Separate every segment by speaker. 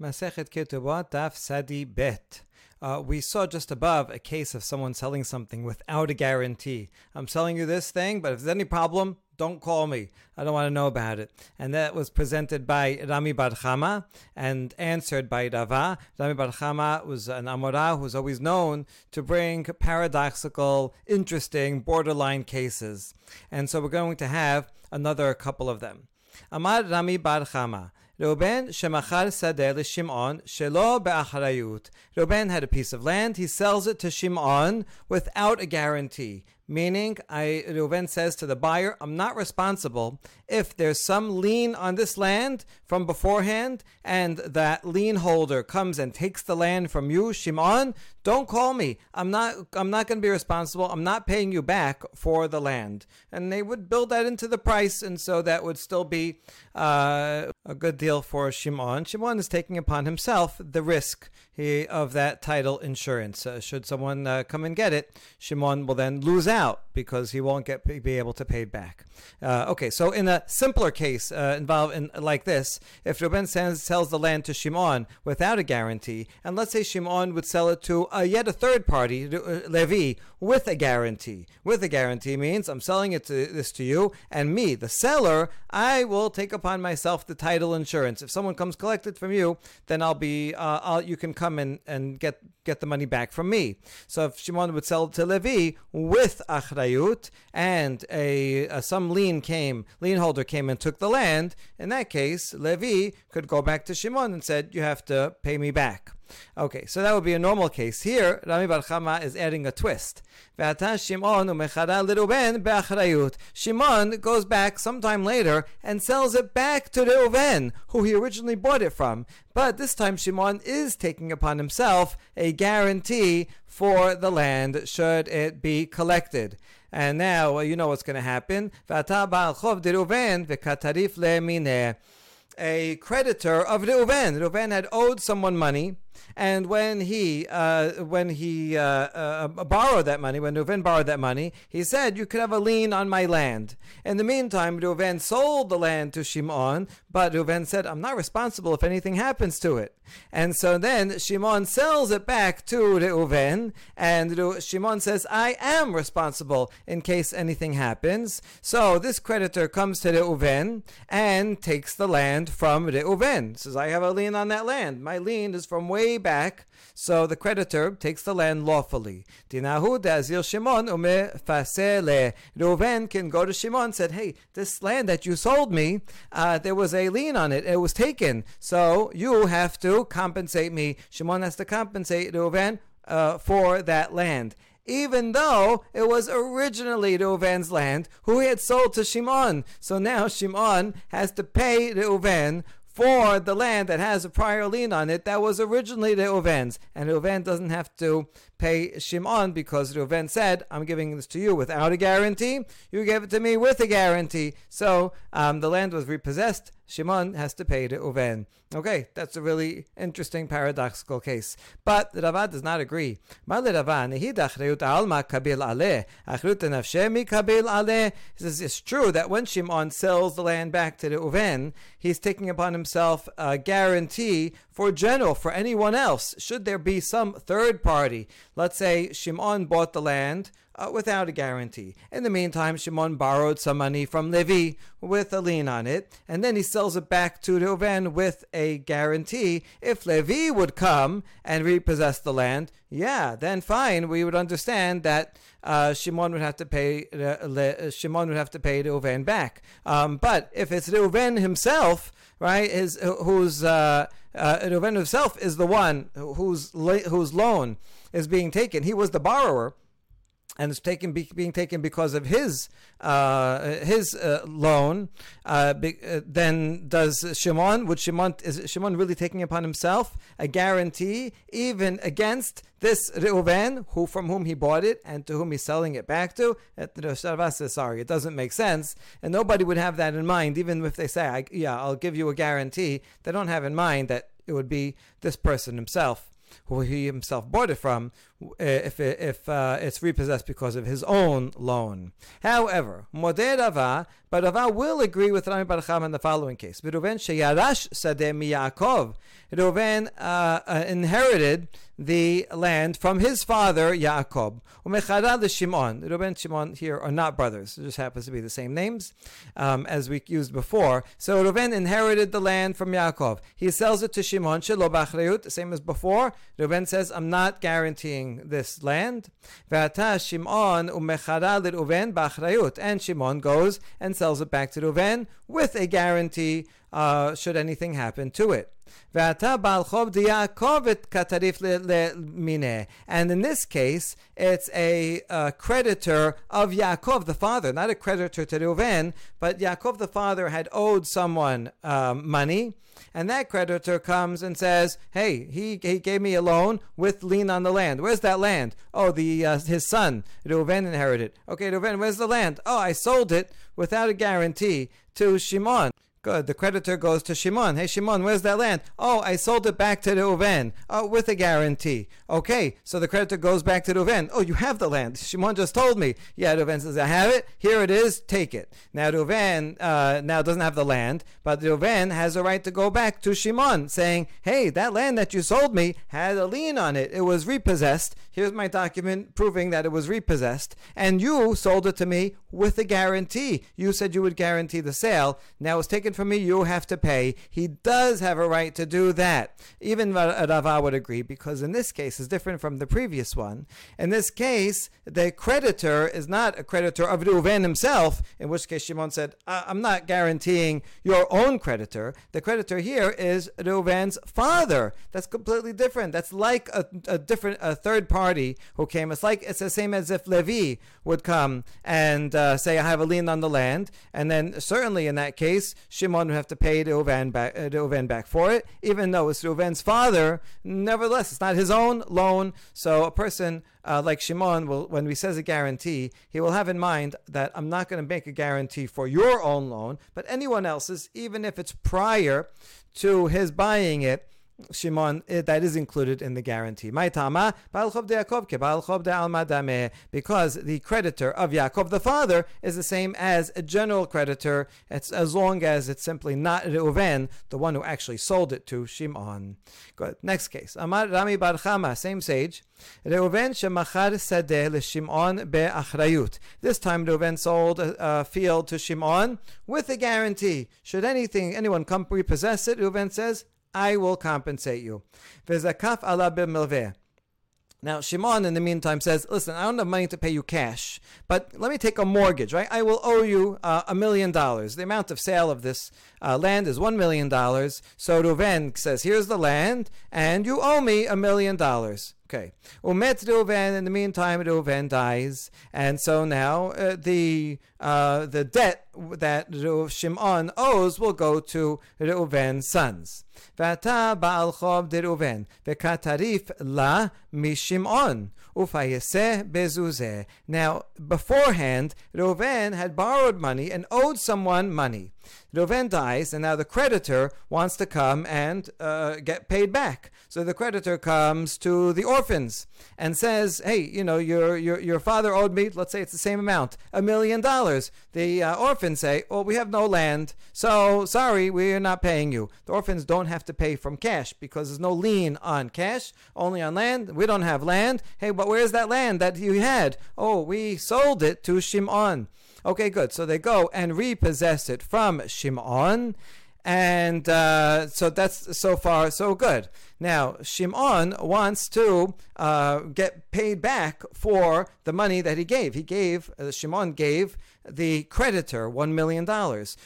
Speaker 1: Masechet Ketubot Daf Sadi Bet. Uh, we saw just above a case of someone selling something without a guarantee. I'm selling you this thing, but if there's any problem, don't call me. I don't want to know about it. And that was presented by Rami Bar Chama and answered by Rava. Rami Bar Chama was an Amora who's always known to bring paradoxical, interesting, borderline cases. And so we're going to have another couple of them. Amar Rami Bar Chama. Reuben shemachar sadeh l'Shimon shelo be'acharayut. Reuben had a piece of land. He sells it to Shimon without a guarantee. Meaning, I, Reuven says to the buyer, I'm not responsible if there's some lien on this land from beforehand and that lien holder comes and takes the land from you, Shimon, don't call me. I'm not I'm not going to be responsible. I'm not paying you back for the land. And they would build that into the price and so that would still be uh, a good deal for Shimon. Shimon is taking upon himself the risk he, of that title insurance. Uh, should someone uh, come and get it, Shimon will then lose out because he won't get be able to pay back. Uh, okay, so in a simpler case uh, involved in like this, if Reuben sends, sells the land to Shimon without a guarantee, and let's say Shimon would sell it to uh, yet a third party, uh, Levi, with a guarantee. With a guarantee means I'm selling it to this to you, and me, the seller, I will take upon myself the title insurance. If someone comes collect it from you, then I'll be I'll, you can come and, and get get the money back from me. So if Shimon would sell to Levi with achrayut and a, a, some lien came, lien holder came and took the land, in that case, Levi could go back to Shimon and said, "You have to pay me back." Okay, so that would be a normal case. Here, Rami Bar Chama is adding a twist. Shimon goes back sometime later and sells it back to Reuven, who he originally bought it from. But this time Shimon is taking upon himself a guarantee for the land should it be collected. And now well, you know what's going to happen a creditor of Reuven. Reuven had owed someone money, and when he uh, when he uh, uh, borrowed that money, when Reuven borrowed that money, he said, "You could have a lien on my land." In the meantime, Reuven sold the land to Shimon, but Reuven said, "I'm not responsible if anything happens to it." And so then Shimon sells it back to Reuven, and Shimon says, "I am responsible in case anything happens." So this creditor comes to Reuven and takes the land from Reuven. Says, "I have a lien on that land. My lien is from way back." So the creditor takes the land lawfully. Dinahu dazil Shimon umefasele. Reuven can go to Shimon and said, "Hey, this land that you sold me, uh, there was a lien on it. It was taken. So you have to compensate me. Shimon has to compensate Reuven uh, for that land." even though it was originally Reuven's land, who he had sold to Shimon. So now Shimon has to pay Reuven for the land that has a prior lien on it that was originally Reuven's. And Reuven doesn't have to pay Shimon because Reuven said, I'm giving this to you without a guarantee. You gave it to me with a guarantee. So um, the land was repossessed. Shimon has to pay to Reuven. Okay, that's a really interesting paradoxical case. But the Rava does not agree. He says it's true that when Shimon sells the land back to the Reuven, he's taking upon himself a guarantee for general, for anyone else. Should there be some third party Let's say Shimon bought the land uh, without a guarantee. In the meantime, Shimon borrowed some money from Levi with a lien on it, and then he sells it back to Reuven with a guarantee. If Levi would come and repossess the land, yeah, then fine, we would understand that uh, Shimon would have to pay uh, Le, Shimon would have to pay Reuven back. Um, but if it's Reuven himself, right, his who's uh, Reuven himself is the one whose whose loan is being taken. He was the borrower and it's taken be, being taken because of his uh, his uh, loan, uh, be, uh, then does Shimon? Would Shimon is Shimon really taking upon himself a guarantee even against this Reuven, who from whom he bought it and to whom he's selling it back to? Says, sorry, it doesn't make sense, and nobody would have that in mind, even if they say, "Yeah, I'll give you a guarantee." They don't have in mind that it would be this person himself. Who he himself bought it from, if it, if uh, it's repossessed because of his own loan. However, Modeh Rava, but Rava will agree with Rami Bar in the following case. Reuven sheyarash sadeh mi Yaakov. Reuven uh, uh, inherited the land from his father Yaakov. Umechara Shimon. Reuven and Shimon here are not brothers. It just happens to be the same names um, as we used before. So Reuven inherited the land from Yaakov. He sells it to Shimon shelo b'achrayut, same as before. Reuven says, "I'm not guaranteeing this land." V'ata Shimon umechara Reuven b'achrayut, and Shimon goes and sells it back to Reuven with a guarantee uh, should anything happen to it. And in this case, it's a uh, creditor of Yaakov the father, not a creditor to Reuven, but Yaakov the father had owed someone um, money, and that creditor comes and says, "Hey, he, he gave me a loan with lien on the land. Where's that land? Oh, the uh, his son Reuven inherited. Okay, Reuven, where's the land? Oh, I sold it without a guarantee to Shimon." Good. The creditor goes to Shimon. Hey, Shimon, where's that land? Oh, I sold it back to Reuven. Oh, with a guarantee. Okay, so the creditor goes back to Reuven. Oh, you have the land. Shimon just told me. Yeah, Reuven says, I have it. Here it is. Take it. Now, Reuven uh, now doesn't have the land, but Reuven has a right to go back to Shimon, saying, Hey, that land that you sold me had a lien on it. It was repossessed. Here's my document proving that it was repossessed. And you sold it to me with a guarantee. You said you would guarantee the sale. Now it's taken from me, you have to pay. He does have a right to do that. Even Rava would agree, because in this case is different from the previous one. In this case, the creditor is not a creditor of Reuven himself, in which case Shimon said, I'm not guaranteeing your own creditor. The creditor here is Reuven's father. That's completely different. That's like a, a different, a third party who came. It's like, it's the same as if Levi would come and uh, say, I have a lien on the land. And then certainly in that case, Shimon would have to pay Reuven back, uh, Reuven back for it, even though it's Reuven's father. Nevertheless, it's not his own loan. So a person uh, like Shimon will, when he says a guarantee, he will have in mind that I'm not going to make a guarantee for your own loan, but anyone else's, even if it's prior to his buying it Shimon, eh, that is included in the guarantee. My Tama, de Yaakov ke de Almadame, Because the creditor of Yaakov the father is the same as a general creditor, it's as long as it's simply not Reuven, the one who actually sold it to Shimon. Good. Next case. Amar Rami Bar Chama, same sage. Reuven shemachar sadeh leShimon be'achrayut. This time Reuven sold a, a, field to Shimon with a guarantee. Should anything, anyone come repossess it, Reuven says, I will compensate you. V'zakaf ala. Now, Shimon, in the meantime, says, Listen, I don't have money to pay you cash, but let me take a mortgage, right? I will owe you uh, a million dollars. The amount of sale of this uh, land is one million dollars. So Reuven says, Here's the land, and you owe me a million dollars. Okay. Umet Reuven. In the meantime, Reuven dies, and so now uh, the uh, the debt that Shimon owes will go to Reuven's sons. Vata baal chob de Reuven vekatarif la mishimon ufayese bezuze. Now, beforehand, Reuven had borrowed money and owed someone money. Reuven dies, and now the creditor wants to come and uh, get paid back. So the creditor comes to the orphans and says, "Hey, you know, your your your father owed me. Let's say it's the same amount, a million dollars." The uh, orphans say, "Well, we have no land, so sorry, we are not paying you." The orphans don't have to pay from cash because there's no lien on cash, only on land. We don't have land. Hey, but where's that land that you had? Oh, we sold it to Shimon. Okay, good. So they go and repossess it from Shimon. And uh, so that's so far so good. Now, Shimon wants to uh, get paid back for the money that he gave. He gave, uh, Shimon gave the creditor $1 million.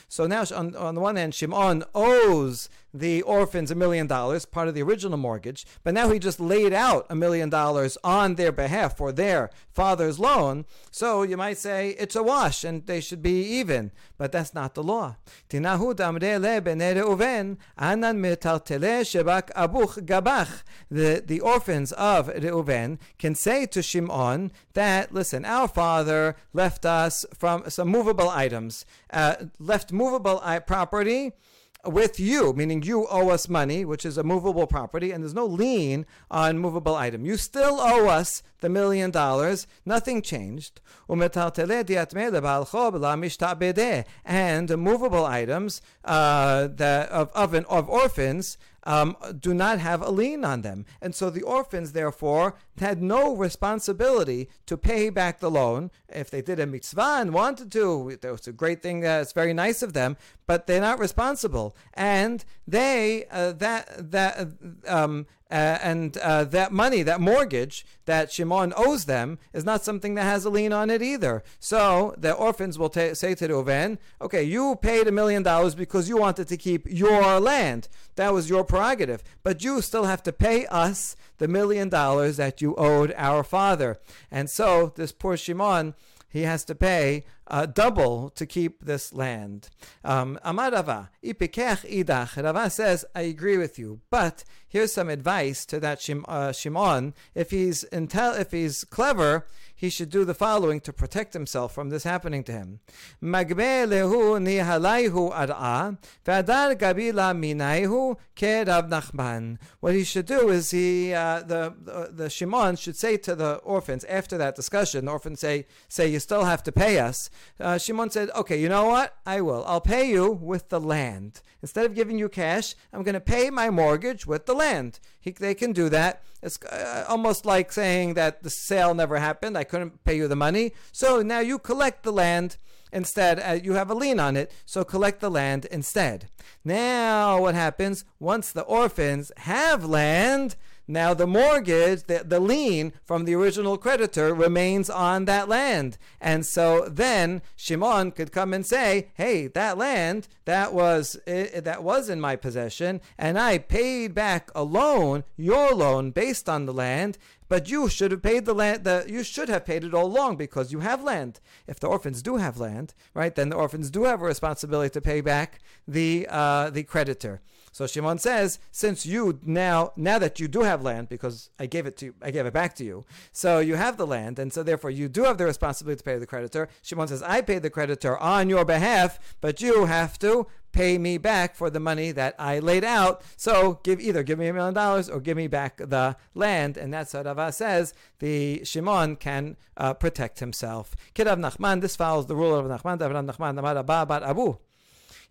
Speaker 1: So now, on, on the one hand, Shimon owes the orphans a million dollars, part of the original mortgage, but now he just laid out a million dollars on their behalf for their father's loan. So you might say it's a wash and they should be even, but that's not the law. Gabach, the, the orphans of Reuven, can say to Shimon that, listen, our father left us from some movable items, uh, left movable property with you, meaning you owe us money, which is a movable property, and there's no lien on movable item. You still owe us the million dollars. Nothing changed. And movable items uh, that of of, an, of orphans um, do not have a lien on them. And so the orphans, therefore, had no responsibility to pay back the loan. If they did a mitzvah and wanted to, it was a great thing. Uh, it's very nice of them, but they're not responsible. And they, uh, that, that, um, uh, and uh, that money, that mortgage that Shimon owes them, is not something that has a lien on it either. So the orphans will ta- say to Reuven, "Okay, you paid a million dollars because you wanted to keep your land. That was your prerogative, but you still have to pay us the million dollars that you owed our father." And so this poor Shimon he has to pay uh, double to keep this land. Um, Amar Rava, ipikech idach. Rava says, I agree with you, but here's some advice to that Shim, uh, Shimon. If he's intel, if he's clever, he should do the following to protect himself from this happening to him. Magbe lehu nihalaihu ar'a, v'adar gabila minaihu ke Rav Nachman. What he should do is he, uh, the, the, the Shimon should say to the orphans after that discussion, the orphans say, say, you still have to pay us. Uh, Shimon said, okay, you know what? I will. I'll pay you with the land. Instead of giving you cash, I'm going to pay my mortgage with the land. He, they can do that. It's uh, almost like saying that the sale never happened. I couldn't pay you the money. So now you collect the land instead. Uh, you have a lien on it, so collect the land instead. Now, what happens once the orphans have land? Now, the mortgage, the, the lien from the original creditor remains on that land. And so then Shimon could come and say, hey, that land, that was, that was in my possession, and I paid back a loan, your loan, based on the land, but you should have paid the land. The, you should have paid it all along because you have land. If the orphans do have land, right, then the orphans do have a responsibility to pay back the uh, the creditor. So Shimon says, since you now now that you do have land, because I gave it to you, I gave it back to you, so you have the land, and so therefore you do have the responsibility to pay the creditor. Shimon says, I paid the creditor on your behalf, but you have to pay me back for the money that I laid out. So give either give me a million dollars or give me back the land. And that's what Rava says. The Shimon can uh, protect himself. Kirav Nachman, this follows the rule of Nachman. Nachman, Abba Abu.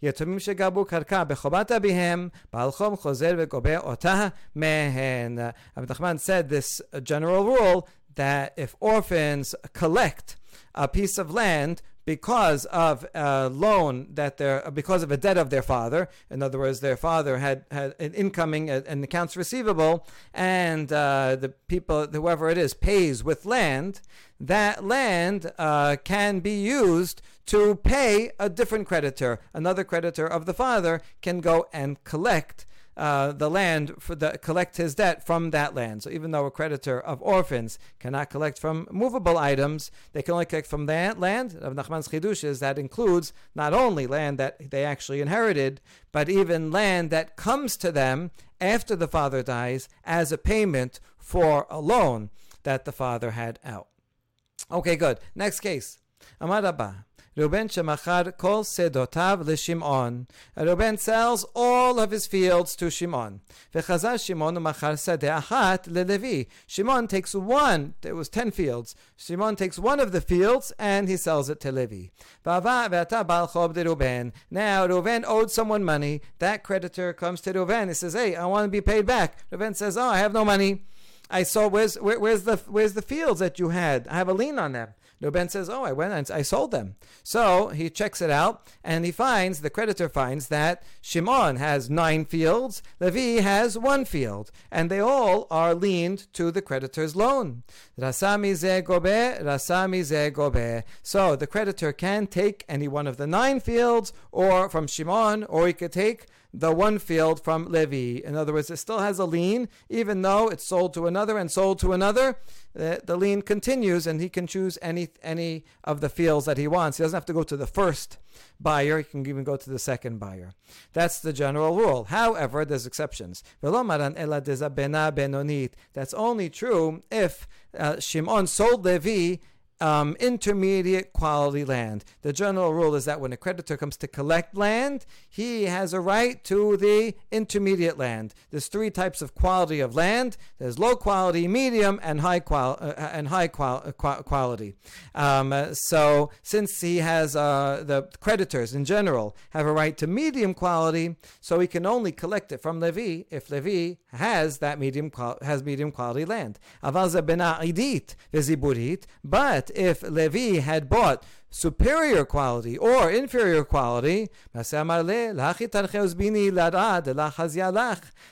Speaker 1: יתומים שגבו קרקע בחובת אביהם, בעל חום חוזר וגובה אותה מהן. Rabbi Nachman said this general rule that if orphans collect a piece of land because of a loan that they're because of a debt of their father. In other words, their father had had an incoming an accounts receivable, and uh, the people, whoever it is, pays with land. That land uh, can be used to pay a different creditor. Another creditor of the father can go and collect uh, the land for the collect his debt from that land. So even though a creditor of orphans cannot collect from movable items, they can only collect from that land. Of Nachman's chidush is that includes not only land that they actually inherited, but even land that comes to them after the father dies as a payment for a loan that the father had out. Okay, good. Next case. Amar Abaye. Reuben shemachar kol sedotav leShimon. Reuben sells all of his fields to Shimon. Vechazar Shimon umachar sadeh achat leLevi. Shimon takes one. There was ten fields. Shimon takes one of the fields and he sells it to Levi. V'ava ve'ata bal chob de Reuben. Now Reuben owed someone money. That creditor comes to Reuben. He says, "Hey, I want to be paid back." Reuben says, "Oh, I have no money." I saw where's where, where's the where's the fields that you had? I have a lien on them. No, Ben says, "Oh, I went and I sold them." So he checks it out, and he finds the creditor finds that Shimon has nine fields, Levi has one field, and they all are liened to the creditor's loan. Rasami ze gobe, rasami ze gobe. So the creditor can take any one of the nine fields, or from Shimon, or he could take the one field from Levi. In other words, it still has a lien, even though it's sold to another and sold to another. The, the lien continues, and he can choose any any of the fields that he wants. He doesn't have to go to the first buyer. He can even go to the second buyer. That's the general rule. However, there's exceptions. That's only true if uh, Shimon sold Levi um, intermediate quality land. The general rule is that when a creditor comes to collect land, he has a right to the intermediate land. There's three types of quality of land. There's low quality, medium, and high qual- uh, and high qual- uh, quality. Um, uh, so since he has uh, the creditors in general have a right to medium quality, so he can only collect it from Levi if Levi has that medium qual- has medium quality land. But if Levi had bought superior quality or inferior quality,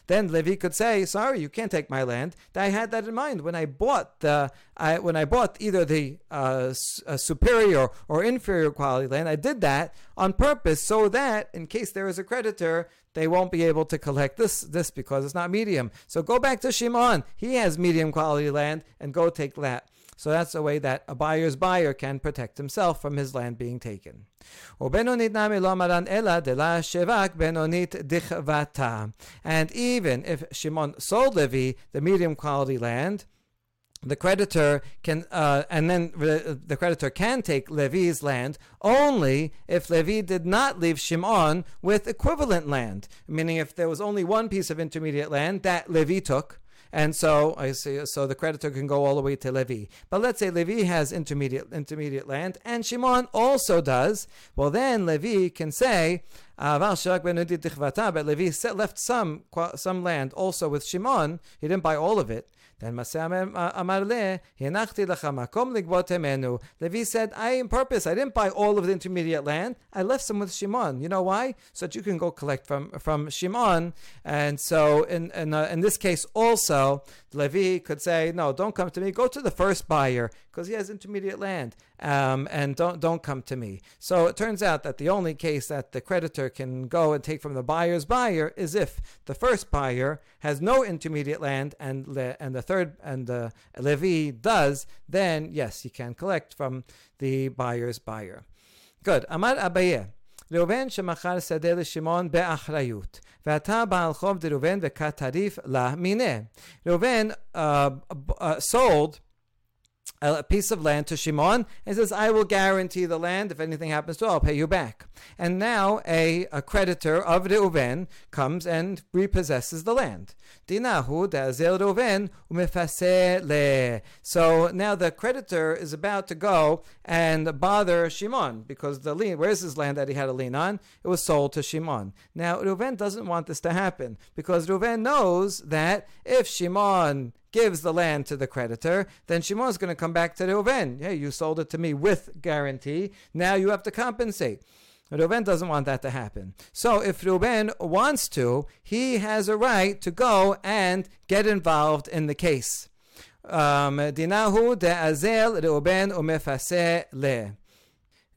Speaker 1: then Levi could say, "Sorry, you can't take my land. I had that in mind when I bought the I, when I bought either the uh, superior or inferior quality land. I did that on purpose so that in case there is a creditor, they won't be able to collect this this because it's not medium. So go back to Shimon. He has medium quality land, and go take that." So that's a way that a buyer's buyer can protect himself from his land being taken. And even if Shimon sold Levi the medium quality land, the creditor can, uh, and then the creditor can take Levi's land only if Levi did not leave Shimon with equivalent land. Meaning, if there was only one piece of intermediate land that Levi took, and so I see. So the creditor can go all the way to Levi. But let's say Levi has intermediate intermediate land, and Shimon also does. Well, then Levi can say, but Levi left some some land also with Shimon. He didn't buy all of it. Then Maseh uh, Amarle, Hinachti Lachamakom Ligbot Hemenu. Levi said, I in purpose. I didn't buy all of the intermediate land. I left some with Shimon. You know why? So that you can go collect from, from Shimon. And so in, in, uh, in this case also, Levi could say, No, don't come to me. Go to the first buyer because he has intermediate land, um, and don't don't come to me. So it turns out that the only case that the creditor can go and take from the buyer's buyer is if the first buyer has no intermediate land and le- and the third and the Levi does, then yes, he can collect from the buyer's buyer. Good. Amar Abaye. ראובן שמכר שדה לשמעון באחריות, ועתה בעל חוב דראובן וכתריף לה מיניה. ראובן uh, uh, sold a piece of land to Shimon and says, I will guarantee the land. If anything happens to it, I'll pay you back. And now a, a creditor of Reuven comes and repossesses the land. So now the creditor is about to go and bother Shimon because the lien, where's his land that he had a lien on? It was sold to Shimon. Now Reuven doesn't want this to happen because Reuven knows that if Shimon gives the land to the creditor, then Shimon is going to come back to Reuven. Hey, you sold it to me with guarantee. Now you have to compensate. Reuven doesn't want that to happen. So if Reuven wants to, he has a right to go and get involved in the case. Um, Dinahu de'azel Reuben umefase le.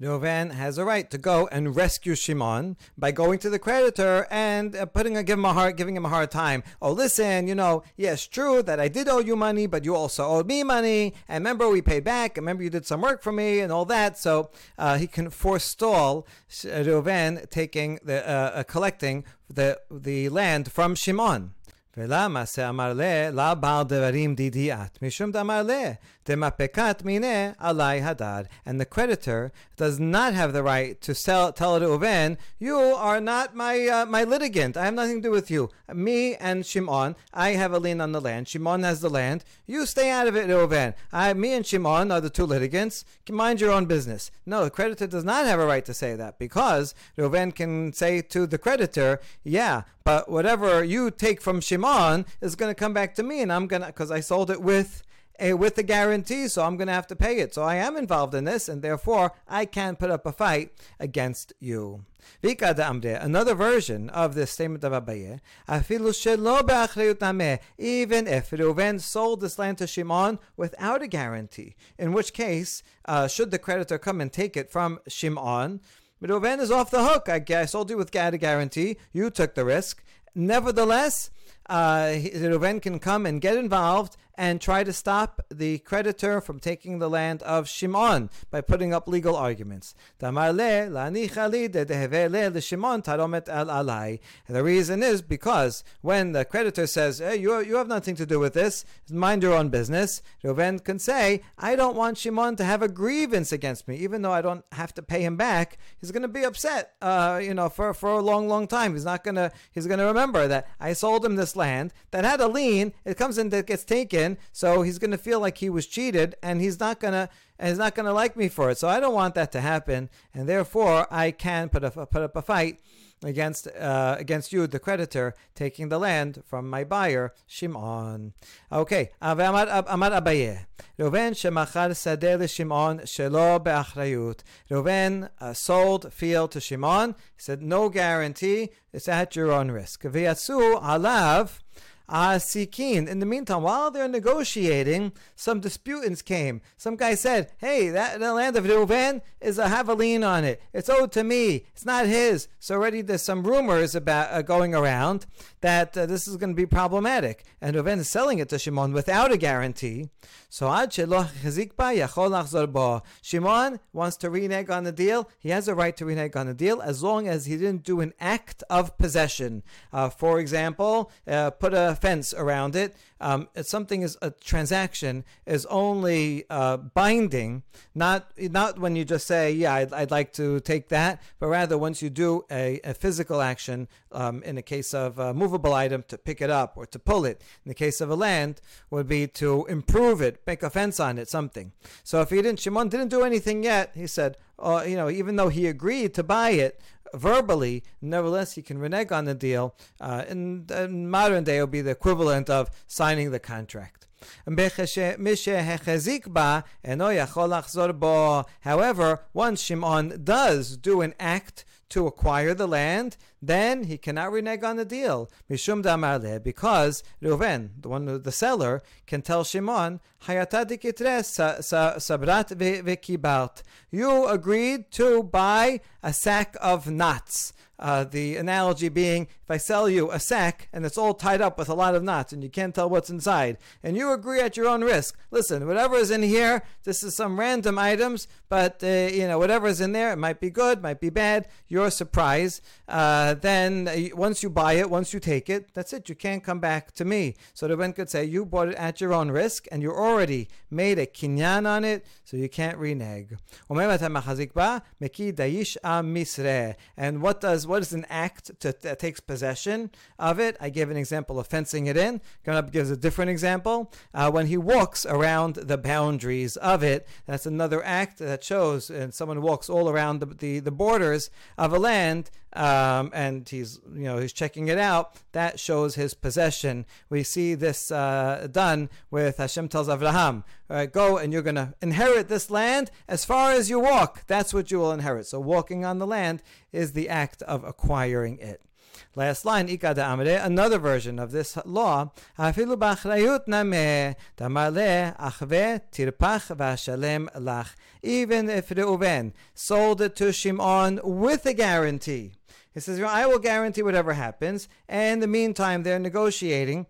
Speaker 1: Reuven has a right to go and rescue Shimon by going to the creditor and uh, putting a, give him a hard, giving him a hard time. Oh, listen, you know, yes, true that I did owe you money, but you also owed me money. And remember, we paid back. remember, you did some work for me and all that. So uh, he can forestall Reuven taking the uh, uh, collecting the the land from Shimon. ולמה שאמר לה, לבעל דברים דידיאת? משום דאמר לה, דמפקת מיניה עלי הדר. And the creditor does not have the right to sell, tell Reuven, you are not my, uh, my litigant. I have nothing to do with you. Me and Shimon, I have a lien on the land. Shimon has the land. You stay out of it, Reuven. I, me and Shimon are the two litigants. Mind your own business. No, the creditor does not have a right to say that because Reuven can say to the creditor, yeah, but whatever you take from Shimon is going to come back to me, and I'm going to, because I sold it with a, with the guarantee, so I'm going to have to pay it. So I am involved in this, and therefore I can't put up a fight against you. Another version of this statement of Abaye, even if Reuven sold this land to Shimon without a guarantee, in which case, uh, should the creditor come and take it from Shimon, Reuven is off the hook. I, I sold you with a guarantee. You took the risk. Nevertheless, uh, Reuven can come and get involved and try to stop the creditor from taking the land of Shimon by putting up legal arguments. The reason is because when the creditor says, hey, you, you have nothing to do with this, mind your own business, Reuven can say, I don't want Shimon to have a grievance against me, even though I don't have to pay him back. He's going to be upset, uh, you know, for, for a long, long time. He's not going to, he's going to remember that I sold him this land that had a lien. It comes in that gets taken so he's going to feel like he was cheated, and he's not going to and he's not going to like me for it. So I don't want that to happen, and therefore I can put up put up a fight against uh, against you, the creditor, taking the land from my buyer, Shimon. Okay, uh, uh, Amar Abaye. Reuven shemachar sadeh Shimon shelo be'achrayut. Reuven uh, sold field to Shimon. He said, no guarantee. It's at your own risk. V'yatsu alav. Asikin. In the meantime, while they're negotiating, some disputants came. Some guy said, Hey, that the land of Reuven is a have a lien on it. It's owed to me. It's not his. So already there's some rumors about uh, going around that uh, this is going to be problematic. And Reuven is selling it to Shimon without a guarantee. So Shimon wants to renege on the deal. He has a right to renege on the deal as long as he didn't do an act of possession. Uh, for example, uh, put a fence around it. Um, something is a transaction is only uh, binding, not not when you just say, yeah, I'd, I'd, like to take that, but rather once you do a, a physical action. Um, in the case of a movable item, to pick it up or to pull it. In the case of a land, would be to improve it, make a fence on it, something. So if he didn't, Shimon didn't do anything yet. He said, uh, you know, even though he agreed to buy it, verbally, nevertheless, he can renege on the deal. Uh, in, in modern day, it would be the equivalent of signing the contract. However, once Shimon does do an act to acquire the land, then he cannot renege on the deal. Mishum damarle, because Reuven, the one the seller, can tell Shimon, sabrat vekibart. You agreed to buy a sack of nuts. Uh, the analogy being if I sell you a sack and it's all tied up with a lot of knots and you can't tell what's inside, and you agree at your own risk, listen, whatever is in here, this is some random items, but uh, you know whatever is in there, it might be good, might be bad. Your surprise. Uh, then once you buy it, once you take it, that's it. You can't come back to me. So the Rebbe could say you bought it at your own risk and you already made a kinyan on it, so you can't renege. And what does what is an act to, that takes possession of it? I gave an example of fencing it in. Going gives a different example. Uh, when he walks around the boundaries of it, that's another act that shows, and someone walks all around the, the, the borders of a land, um, and he's you know he's checking it out. That shows his possession. We see this uh, done with Hashem tells Avraham, right, "Go and you're going to inherit this land as far as you walk. That's what you will inherit." So walking on the land is the act of acquiring it. Last line, Ikad Amre, another version of this law. Even if Reuven sold it to Shimon with a guarantee, he says, I will guarantee whatever happens. And in the meantime, they're negotiating.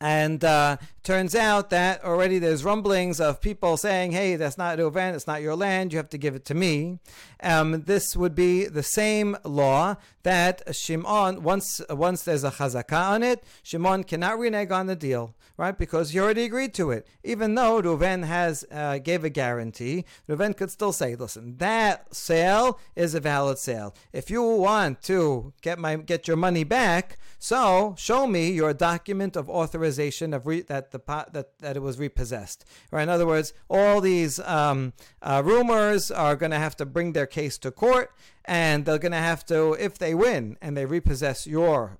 Speaker 1: And uh, turns out that already there's rumblings of people saying, hey, that's not Reuven, it's not your land, you have to give it to me. Um, this would be the same law that Shimon, once, once there's a chazakah on it, Shimon cannot renege on the deal, right? Because he already agreed to it. Even though Reuven has, uh, gave a guarantee, Reuven could still say, listen, that sale is a valid sale. If you want to get my, get your money back, so show me your document of authorization of re- that the that that it was repossessed. Or in other words, all these um, uh, rumors are going to have to bring their case to court, and they're going to have to, if they win and they repossess your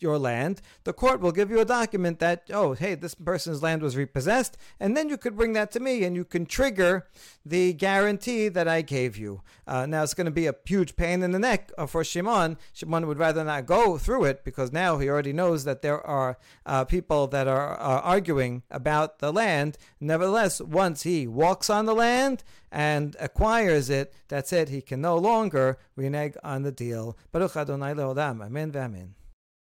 Speaker 1: your land, the court will give you a document that, oh, hey, this person's land was repossessed, and then you could bring that to me, and you can trigger the guarantee that I gave you. Uh, now it's going to be a huge pain in the neck uh, for Shimon. Shimon would rather not go through it because now he already knows that there are uh, people that are arguing about the land. Nevertheless, once he walks on the land and acquires it, that's it. He can no longer renege on the deal. Baruch Adonai Leolam. Amen v'amen.